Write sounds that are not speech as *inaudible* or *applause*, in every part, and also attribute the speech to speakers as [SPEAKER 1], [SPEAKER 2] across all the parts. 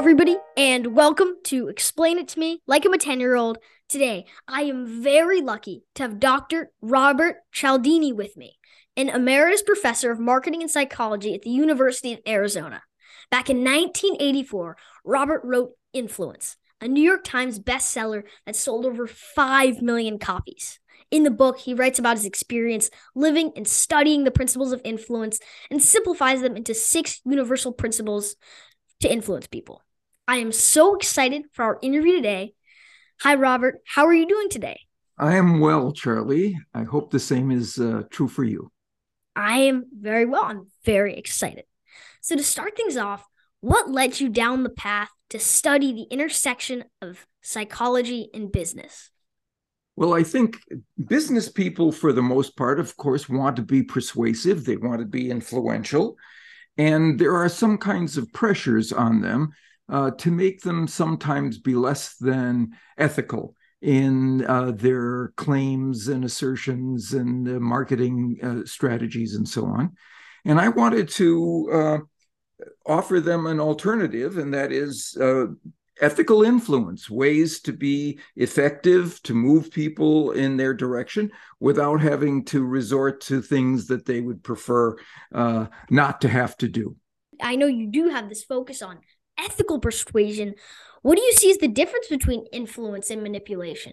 [SPEAKER 1] everybody, and welcome to Explain It to Me Like I'm a 10 year old. Today, I am very lucky to have Dr. Robert Cialdini with me, an emeritus professor of marketing and psychology at the University of Arizona. Back in 1984, Robert wrote Influence, a New York Times bestseller that sold over 5 million copies. In the book, he writes about his experience living and studying the principles of influence and simplifies them into six universal principles to influence people. I am so excited for our interview today. Hi, Robert. How are you doing today?
[SPEAKER 2] I am well, Charlie. I hope the same is uh, true for you.
[SPEAKER 1] I am very well. I'm very excited. So, to start things off, what led you down the path to study the intersection of psychology and business?
[SPEAKER 2] Well, I think business people, for the most part, of course, want to be persuasive, they want to be influential. And there are some kinds of pressures on them uh, to make them sometimes be less than ethical in uh, their claims and assertions and marketing uh, strategies and so on. And I wanted to uh, offer them an alternative, and that is uh, ethical influence, ways to be effective, to move people in their direction without having to resort to things that they would prefer uh, not to have to do.
[SPEAKER 1] I know you do have this focus on ethical persuasion. What do you see as the difference between influence and manipulation?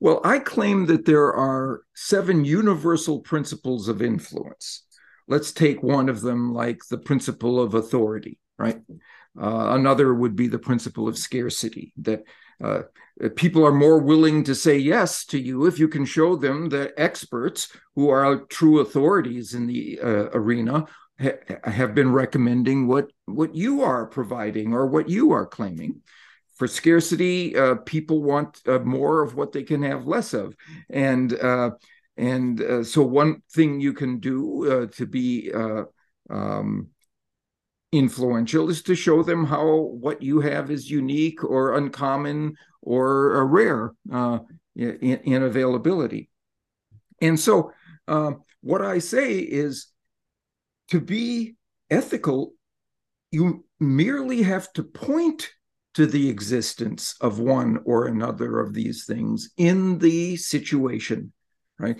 [SPEAKER 2] Well, I claim that there are seven universal principles of influence. Let's take one of them, like the principle of authority, right? Uh, another would be the principle of scarcity that uh, people are more willing to say yes to you if you can show them that experts who are true authorities in the uh, arena ha- have been recommending what what you are providing or what you are claiming for scarcity uh, people want uh, more of what they can have less of and uh, and so one thing you can do to be um, influential is to show them how what you have is unique or uncommon or uh, rare uh, in, in, availability. And so, uh, what I say is to be ethical, you merely have to point to the existence of one or another of these things in the situation, right?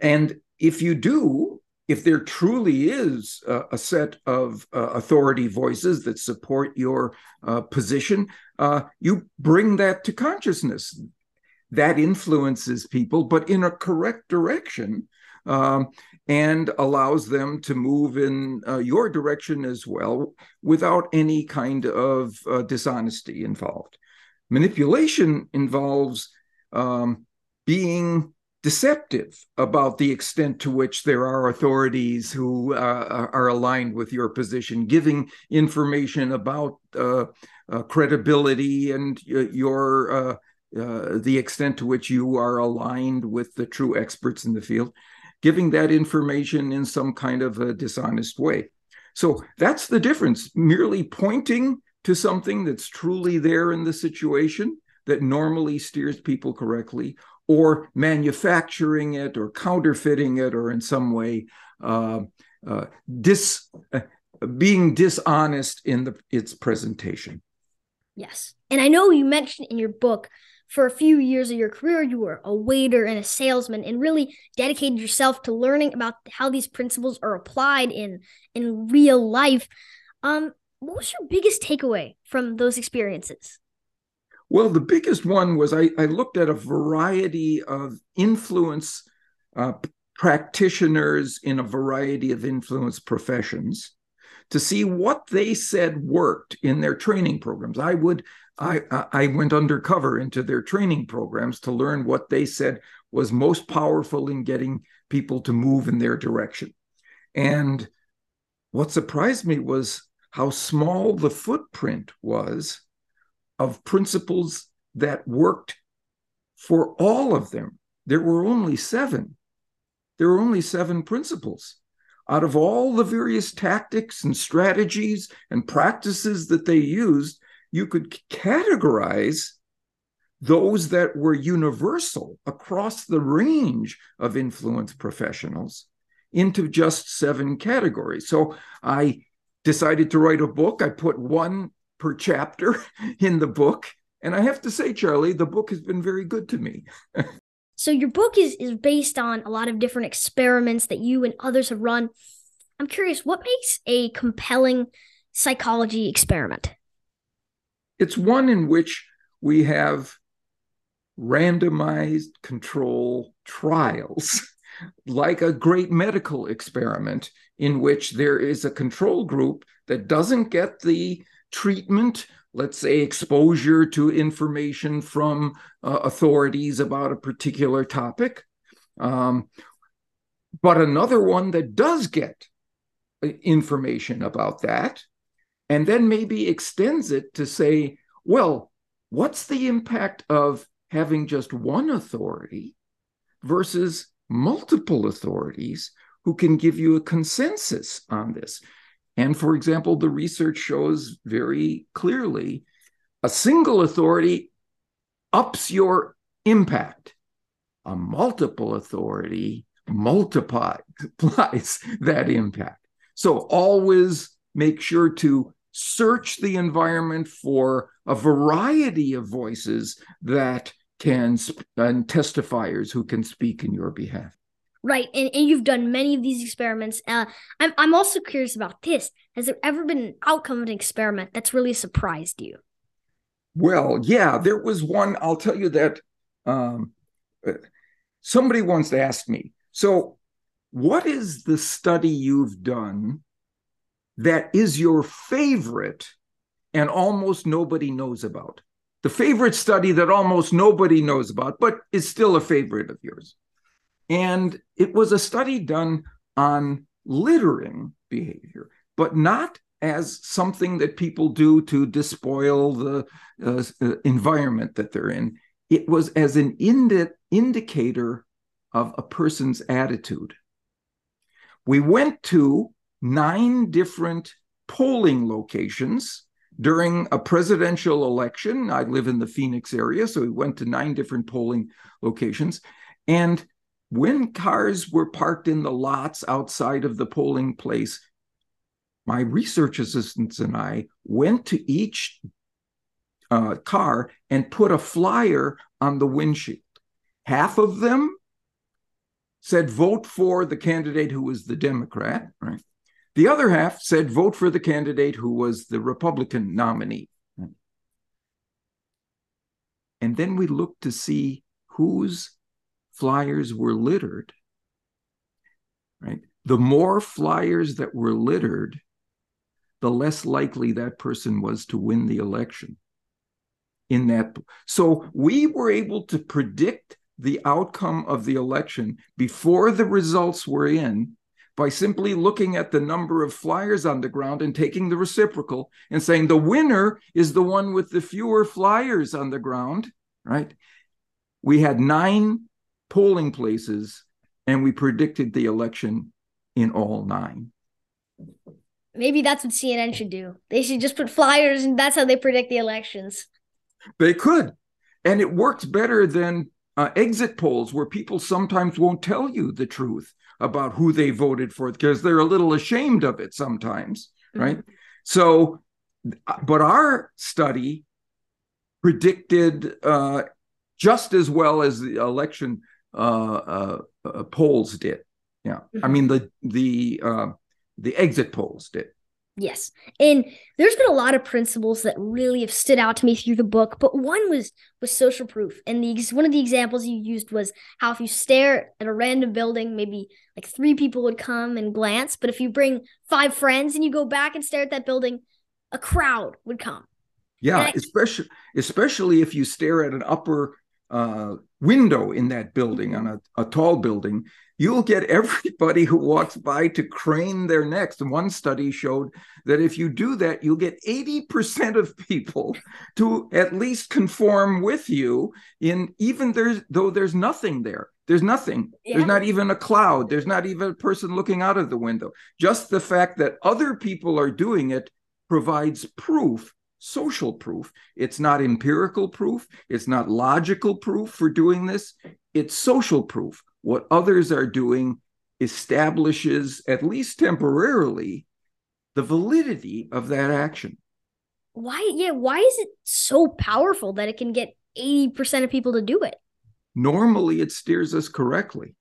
[SPEAKER 2] And if you do, if there truly is a, set of uh, authority voices that support your uh, position, uh, you bring that to consciousness. That influences people, but in a correct direction, um, and allows them to move in uh, your direction as well without any kind of uh, dishonesty involved. Manipulation involves um, being deceptive about the extent to which there are authorities who uh, are aligned with your position, giving information about uh, uh, credibility and your uh, uh, the extent to which you are aligned with the true experts in the field, giving that information in some kind of a dishonest way. So that's the difference. Merely pointing to something that's truly there in the situation that normally steers people correctly, or manufacturing it or counterfeiting it or in some way uh, uh, dis, uh, being dishonest in the, its presentation.
[SPEAKER 1] Yes. And I know you mentioned in your book for a few years of your career, you were a waiter and a salesman and really dedicated yourself to learning about how these principles are applied in, in real life. Um, what was your biggest takeaway from those experiences?
[SPEAKER 2] Well, the biggest one was I, I looked at a variety of influence uh, practitioners in a variety of influence professions to see what they said worked in their training programs. I would I I went undercover into their training programs to learn what they said was most powerful in getting people to move in their direction. And what surprised me was how small the footprint was of principles that worked for all of them. There were only seven. There were only seven principles. Out of all the various tactics and strategies and practices that they used, you could categorize those that were universal across the range of influence professionals into just seven categories. So I decided to write a book. I put one per chapter *laughs* in the book. And I have to say, Charlie, the book has been very good to me. *laughs*
[SPEAKER 1] so your book is is based on a lot of different experiments that you and others have run. I'm curious, what makes a compelling psychology experiment?
[SPEAKER 2] It's one in which we have randomized control trials, *laughs* like a great medical experiment in which there is a control group that doesn't get the treatment, let's say exposure to information from uh, authorities about a particular topic, um, but another one that does get uh, information about that, and then maybe extends it to say, well, what's the impact of having just one authority versus multiple authorities who can give you a consensus on this? And for example, the research shows very clearly a single authority ups your impact. A multiple authority multiplies *laughs* that impact. So always make sure to search the environment for a variety of voices that can and testifiers who can speak in your behalf.
[SPEAKER 1] Right, and, and you've done many of these experiments. Uh, I'm I'm also curious about this. Has there ever been an outcome of an experiment that's really surprised you?
[SPEAKER 2] Well, yeah, there was one. I'll tell you that um, uh, somebody once asked me. So, what is the study you've done that is your favorite and almost nobody knows about? The favorite study that almost nobody knows about, but is still a favorite of yours. And it was a study done on littering behavior, but not as something that people do to despoil the uh, uh, environment that they're in. It was as an indi- indicator of a person's attitude. We went to nine different polling locations during a presidential election. I live in the Phoenix area, so we went to nine different polling locations. And when cars were parked in the lots outside of the polling place, my research assistants and I went to each uh, car and put a flyer on the windshield. Half of them said vote for the candidate who was the Democrat, right? The other half said vote for the candidate who was the Republican nominee. And then we looked to see whose flyers were littered, right? The more flyers that were littered, the less likely that person was to win the election. In that, so we were able to predict the outcome of the election before the results were in by simply looking at the number of flyers on the ground and taking the reciprocal and saying the winner is the one with the fewer flyers on the ground, right? We had nine polling places, and we predicted the election in all nine.
[SPEAKER 1] Maybe that's what CNN should do. They should just put flyers, and that's how they predict the elections.
[SPEAKER 2] They could. And it works better than uh, exit polls where people sometimes won't tell you the truth about who they voted for because they're a little ashamed of it sometimes, mm-hmm. right? So, but our study predicted uh, just as well as the election uh, uh, uh, polls did. Yeah, mm-hmm. I mean the the uh, the exit polls did.
[SPEAKER 1] Yes, and there's been a lot of principles that really have stood out to me through the book, but one was was social proof, and the one of the examples you used was how if you stare at a random building, maybe like three people would come and glance, but if you bring five friends and you go back and stare at that building, a crowd would come.
[SPEAKER 2] Yeah, I, especially especially if you stare at an upper uh, window in that building on a, a tall building, you'll get everybody who walks by to crane their necks. And one study showed that if you do that, you'll get 80% of people to at least conform with you in even there's though there's nothing there. There's nothing. Yeah. There's not even a cloud. There's not even a person looking out of the window. Just the fact that other people are doing it provides proof social proof. It's not empirical proof. It's not logical proof for doing this. It's social proof. What others are doing establishes, at least temporarily, the validity of that action.
[SPEAKER 1] Why, yeah, why is it so powerful that it can get 80% of people to do it?
[SPEAKER 2] Normally, it steers us correctly.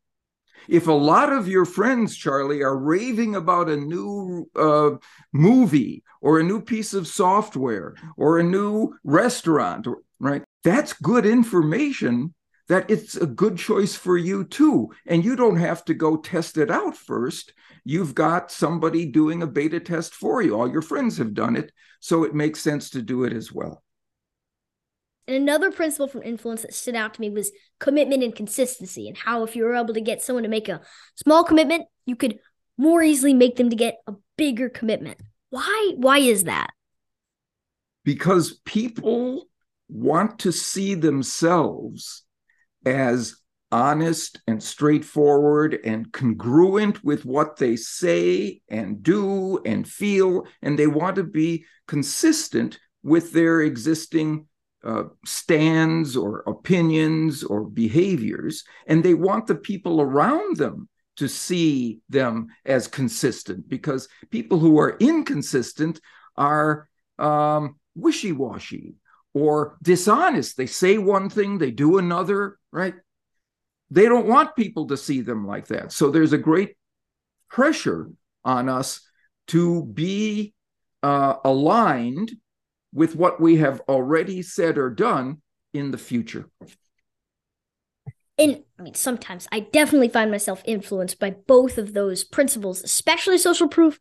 [SPEAKER 2] If a lot of your friends, Charlie, are raving about a new uh, movie or a new piece of software or a new restaurant, right? That's good information that it's a good choice for you too. And you don't have to go test it out first. You've got somebody doing a beta test for you. All your friends have done it. So it makes sense to do it as well.
[SPEAKER 1] And another principle from influence that stood out to me was commitment and consistency, and how if you were able to get someone to make a small commitment, you could more easily make them to get a bigger commitment. Why? Why is that?
[SPEAKER 2] Because people want to see themselves as honest and straightforward and congruent with what they say and do and feel, and they want to be consistent with their existing uh, stands or opinions or behaviors, and they want the people around them to see them as consistent because people who are inconsistent are um, wishy washy or dishonest. They say one thing, they do another, right? They don't want people to see them like that. So there's a great pressure on us to be uh, aligned with what we have already said or done in the future.
[SPEAKER 1] And I mean, sometimes I definitely find myself influenced by both of those principles, especially social proof,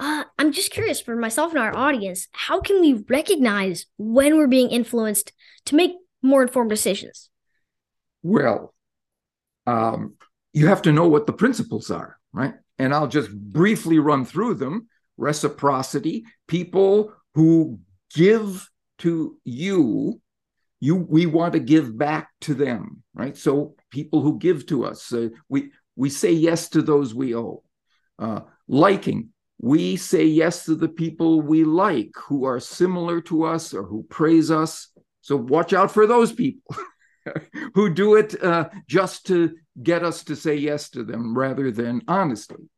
[SPEAKER 1] uh, I'm just curious for myself and our audience, how can we recognize when we're being influenced to make more informed decisions?
[SPEAKER 2] Well, um, you have to know what the principles are, right? And I'll just briefly run through them. Reciprocity, people who give to you, you we want to give back to them, right? So people who give to us, uh, we we say yes to those we owe. Uh, liking, we say yes to the people we like who are similar to us or who praise us. So watch out for those people *laughs* who do it uh, just to get us to say yes to them rather than honestly.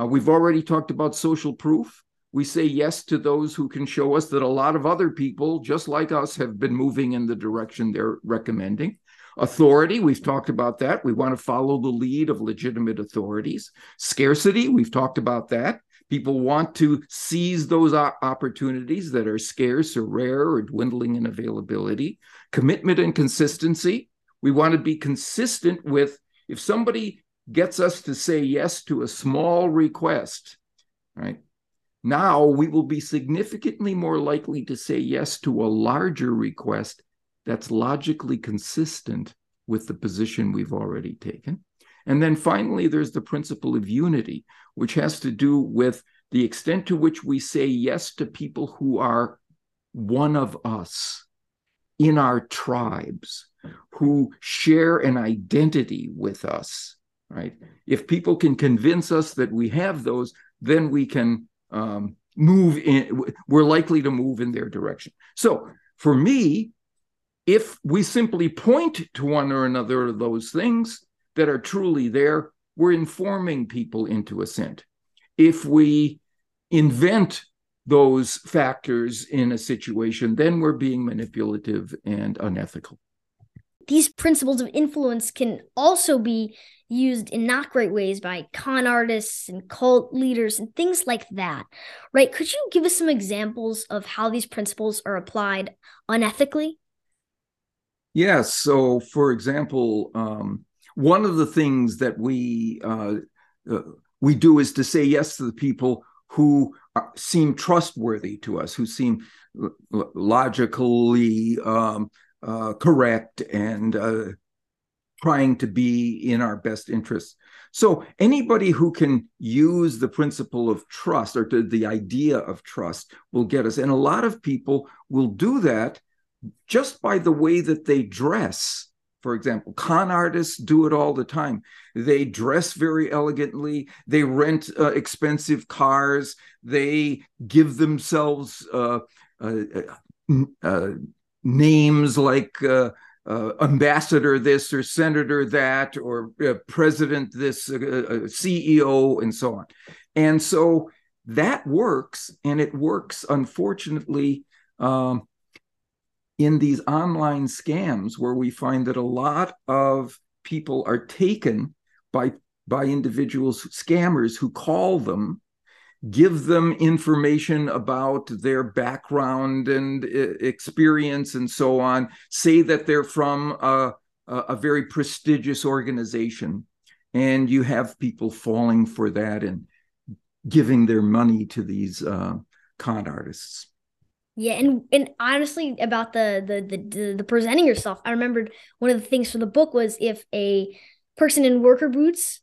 [SPEAKER 2] Uh, we've already talked about social proof. We say yes to those who can show us that a lot of other people, just like us, have been moving in the direction they're recommending. Authority, we've talked about that. We want to follow the lead of legitimate authorities. Scarcity, we've talked about that. People want to seize those opportunities that are scarce or rare or dwindling in availability. Commitment and consistency. We want to be consistent with if somebody gets us to say yes to a small request, right? Now we will be significantly more likely to say yes to a larger request that's logically consistent with the position we've already taken. And then finally, there's the principle of unity, which has to do with the extent to which we say yes to people who are one of us in our tribes, who share an identity with us, right? If people can convince us that we have those, then we can um, move in, we're likely to move in their direction. So for me, if we simply point to one or another of those things, that are truly there, we're informing people into assent. If we invent those factors in a situation, then we're being manipulative and unethical.
[SPEAKER 1] These principles of influence can also be used in not great ways by con artists and cult leaders and things like that, right? Could you give us some examples of how these principles are applied unethically?
[SPEAKER 2] Yes. So, for example, um, one of the things that we uh, uh, we do is to say yes to the people who are, seem trustworthy to us, who seem l- logically um, uh, correct and uh, trying to be in our best interests. So anybody who can use the principle of trust or the idea of trust will get us. And a lot of people will do that just by the way that they dress for example. Con artists do it all the time. They dress very elegantly, they rent uh, expensive cars, they give themselves uh, uh, uh names like uh, uh, ambassador this or senator that or president this, CEO, and so on. And so that works, and it works, unfortunately, um, in these online scams where we find that a lot of people are taken by by individuals scammers who call them give them information about their background and experience and so on. Say that they're from a, a very prestigious organization and you have people falling for that and giving their money to these uh, con artists.
[SPEAKER 1] Yeah, and and honestly, about the, the the the presenting yourself, I remembered one of the things for the book was if a person in worker boots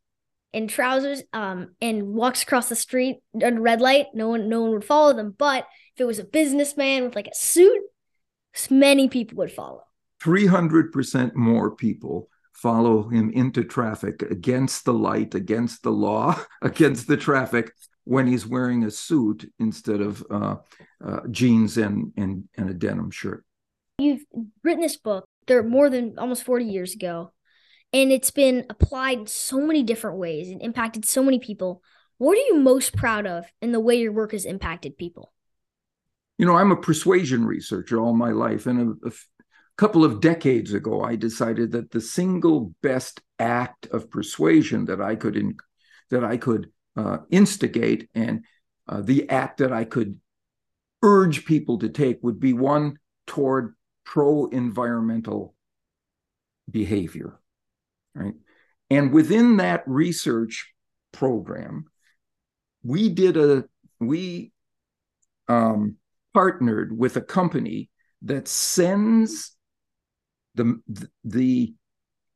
[SPEAKER 1] and trousers um and walks across the street under red light, no one no one would follow them. But if it was a businessman with like a suit, many people would follow.
[SPEAKER 2] Three hundred percent more people follow him into traffic against the light, against the law, *laughs* against the traffic when he's wearing a suit instead of uh, uh, jeans and, and, and a denim shirt.
[SPEAKER 1] You've written this book there more than almost 40 years ago, and it's been applied in so many different ways and impacted so many people. What are you most proud of in the way your work has impacted people?
[SPEAKER 2] You know, I'm a persuasion researcher all my life, and a, couple of decades ago, I decided that the single best act of persuasion that I could in, that I could uh, instigate and uh, the act that I could urge people to take would be one toward pro environmental behavior. Right. And within that research program, we did a, we um, partnered with a company that sends the, the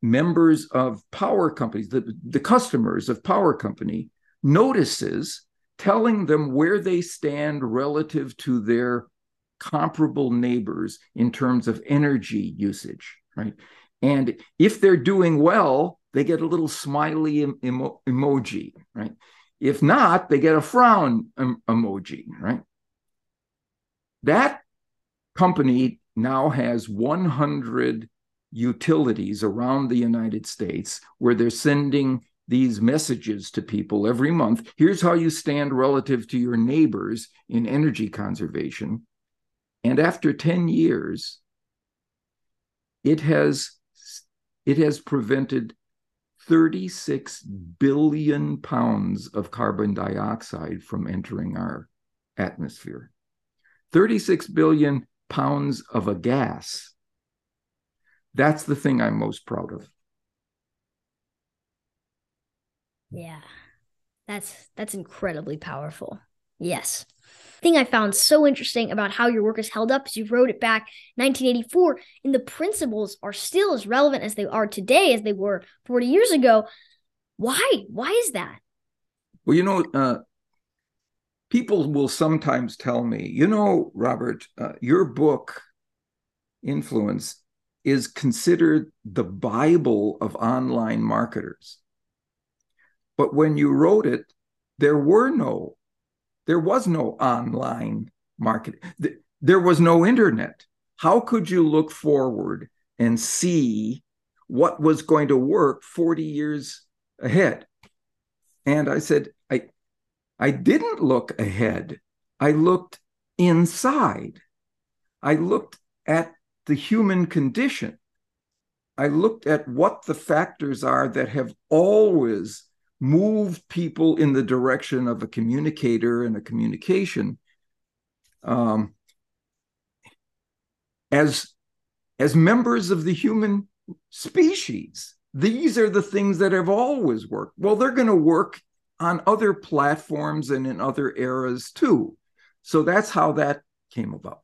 [SPEAKER 2] members of power companies, the, the customers of power company, notices telling them where they stand relative to their comparable neighbors in terms of energy usage, right? And if they're doing well, they get a little smiley emo- emoji, right? If not, they get a frown em- emoji, right? That company now has 100 utilities around the United States where they're sending these messages to people every month. Here's how you stand relative to your neighbors in energy conservation. And after 10 years, it has it has prevented 36 billion pounds of carbon dioxide from entering our atmosphere. 36 billion pounds of a gas. That's the thing I'm most proud of.
[SPEAKER 1] Yeah. That's that's incredibly powerful. Yes. Thing I found so interesting about how your work is held up is you wrote it back 1984 and the principles are still as relevant as they are today as they were 40 years ago. Why? Why is that?
[SPEAKER 2] Well, you know, uh, people will sometimes tell me, you know, Robert, uh, your book, Influence, is considered the Bible of online marketers. But when you wrote it, there were no, there was no online marketing. There was no internet. How could you look forward and see what was going to work 40 years ahead? And I said, I, I didn't look ahead. I looked inside. I looked at the human condition. I looked at what the factors are that have always move people in the direction of a communicator and a communication um, as as members of the human species. These are the things that have always worked. Well they're going to work on other platforms and in other eras too. So that's how that came about.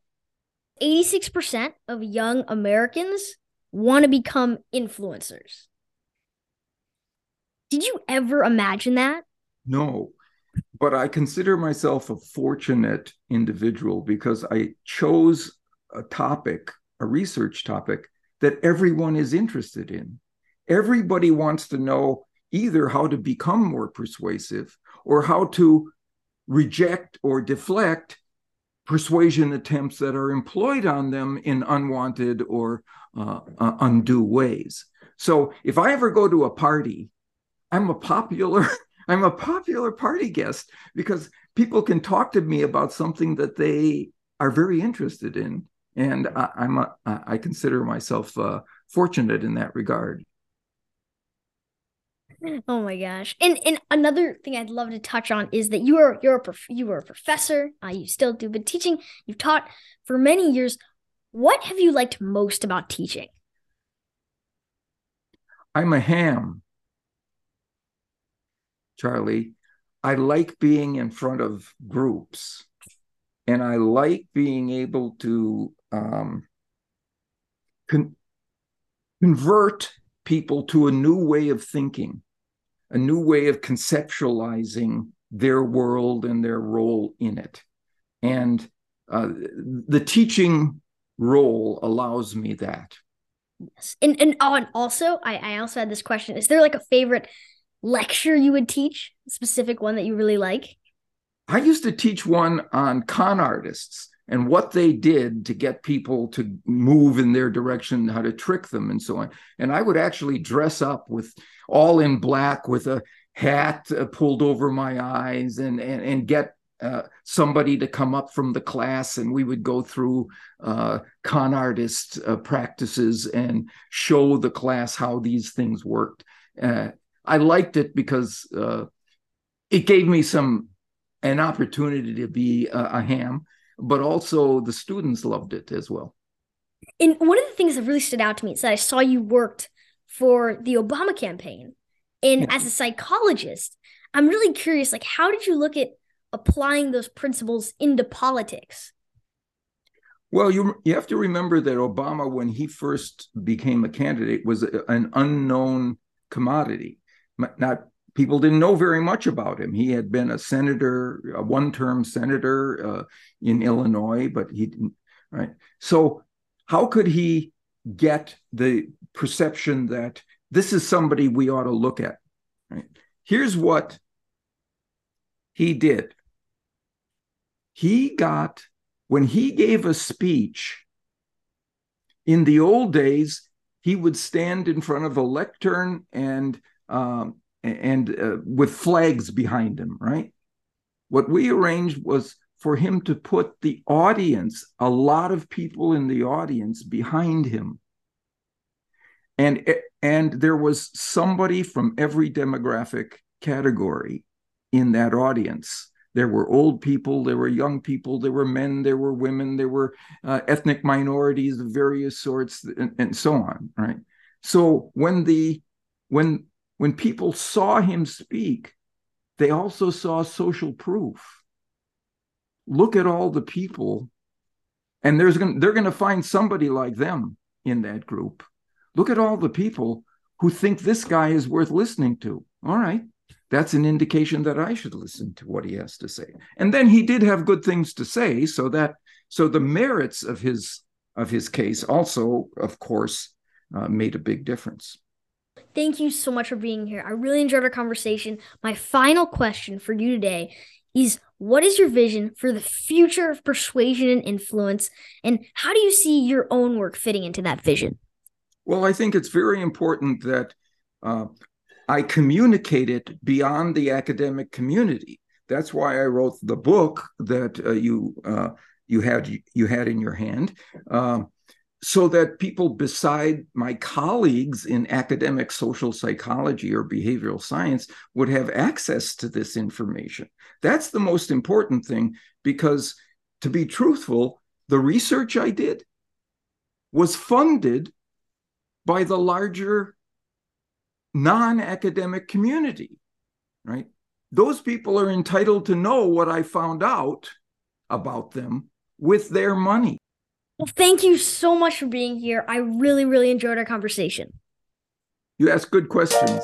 [SPEAKER 1] 86% of young americans want to become influencers did you ever imagine that?
[SPEAKER 2] No, but I consider myself a fortunate individual because I chose a topic, a research topic that everyone is interested in. Everybody wants to know either how to become more persuasive or how to reject or deflect persuasion attempts that are employed on them in unwanted or uh, uh, undue ways. So if I ever go to a party I'm a popular *laughs* I'm a popular party guest because people can talk to me about something that they are very interested in, and I, I'm a, I consider myself uh, fortunate in that regard.
[SPEAKER 1] Oh my gosh! And and another thing I'd love to touch on is that you are you're a prof- you were a professor. Uh, you still do, but teaching you've taught for many years. What have you liked most about teaching?
[SPEAKER 2] I'm a ham, Charlie. I like being in front of groups, and I like being able to um, con- convert people to a new way of thinking, a new way of conceptualizing their world and their role in it. And uh, the teaching role allows me that.
[SPEAKER 1] Yes. And and, oh, and also I, I also had this question. Is there like a favorite lecture you would teach? A specific one that you really like?
[SPEAKER 2] I used to teach one on con artists and what they did to get people to move in their direction, how to trick them, and so on. And I would actually dress up with all in black with a hat uh, pulled over my eyes and, and, and get uh, somebody to come up from the class and we would go through uh, con artist uh, practices and show the class how these things worked. I liked it because uh, it gave me some an opportunity to be a, a ham but also the students loved it as well.
[SPEAKER 1] And one of the things that really stood out to me is that I saw you worked for the Obama campaign. And yeah. as a psychologist, I'm really curious like how did you look at applying those principles into politics?
[SPEAKER 2] Well, you you have to remember that Obama when he first became a candidate was an unknown commodity. Not people didn't know very much about him. He had been a senator, a one-term senator uh, in Illinois, but he didn't. Right. So how could he get the perception that this is somebody we ought to look at? Right. Here's what he did. He got when he gave a speech. In the old days, he would stand in front of a lectern and um, and uh, with flags behind him, right? What we arranged was for him to put the audience, a lot of people in the audience behind him. And, and there was somebody from every demographic category in that audience. There were old people, there were young people, there were men, there were women, there were uh, ethnic minorities of various sorts, and, and so on, right? So when the when when people saw him speak, they also saw social proof. Look at all the people, and there's gonna, they're going to find somebody like them in that group. Look at all the people who think this guy is worth listening to. All right, that's an indication that I should listen to what he has to say. And then he did have good things to say, so that so the merits of his of his case also, of course, uh, made a big difference.
[SPEAKER 1] Thank you so much for being here. I really enjoyed our conversation. My final question for you today is what is your vision for the future of persuasion and influence and how do you see your own work fitting into that vision
[SPEAKER 2] well i think it's very important that uh, i communicate it beyond the academic community that's why i wrote the book that uh, you uh, you had you had in your hand um, so that people beside my colleagues in academic social psychology or behavioral science would have access to this information. That's the most important thing because, to be truthful, the research I did was funded by the larger non academic community, right? Those people are entitled to know what I found out about them with their money.
[SPEAKER 1] Well, thank you so much for being here. I really, really enjoyed our conversation.
[SPEAKER 2] You ask good questions.